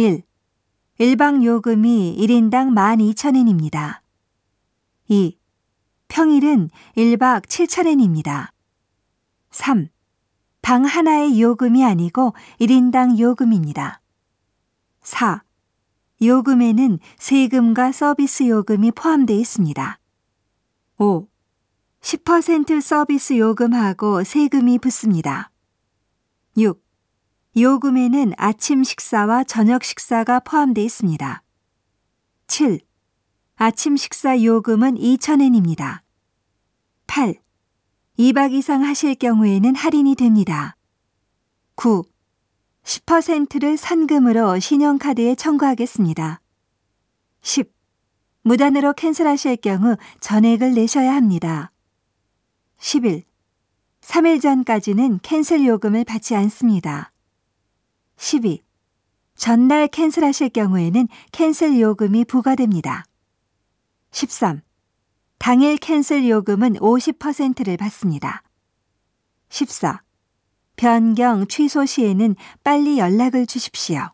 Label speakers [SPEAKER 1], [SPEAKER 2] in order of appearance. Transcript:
[SPEAKER 1] 1. 일방 요금이 1인당 12,000엔입니다. 2. 평일은 1박 7,000엔입니다. 3. 방 하나의 요금이 아니고 1인당 요금입니다. 4. 요금에는 세금과 서비스 요금이 포함되어 있습니다. 5. 10% 서비스 요금하고 세금이 붙습니다. 6. 요금에는 아침 식사와 저녁 식사가 포함되어 있습니다. 7. 아침 식사 요금은 2,000엔입니다. 8. 2박 이상 하실 경우에는 할인이 됩니다. 9. 10%를 선금으로 신용카드에 청구하겠습니다. 10. 무단으로 캔슬하실 경우 전액을 내셔야 합니다. 11. 3일 전까지는 캔슬 요금을 받지 않습니다. 12. 전날 캔슬하실 경우에는 캔슬 요금이 부과됩니다. 13. 당일 캔슬 요금은 50%를 받습니다. 14. 변경 취소 시에는 빨리 연락을 주십시오.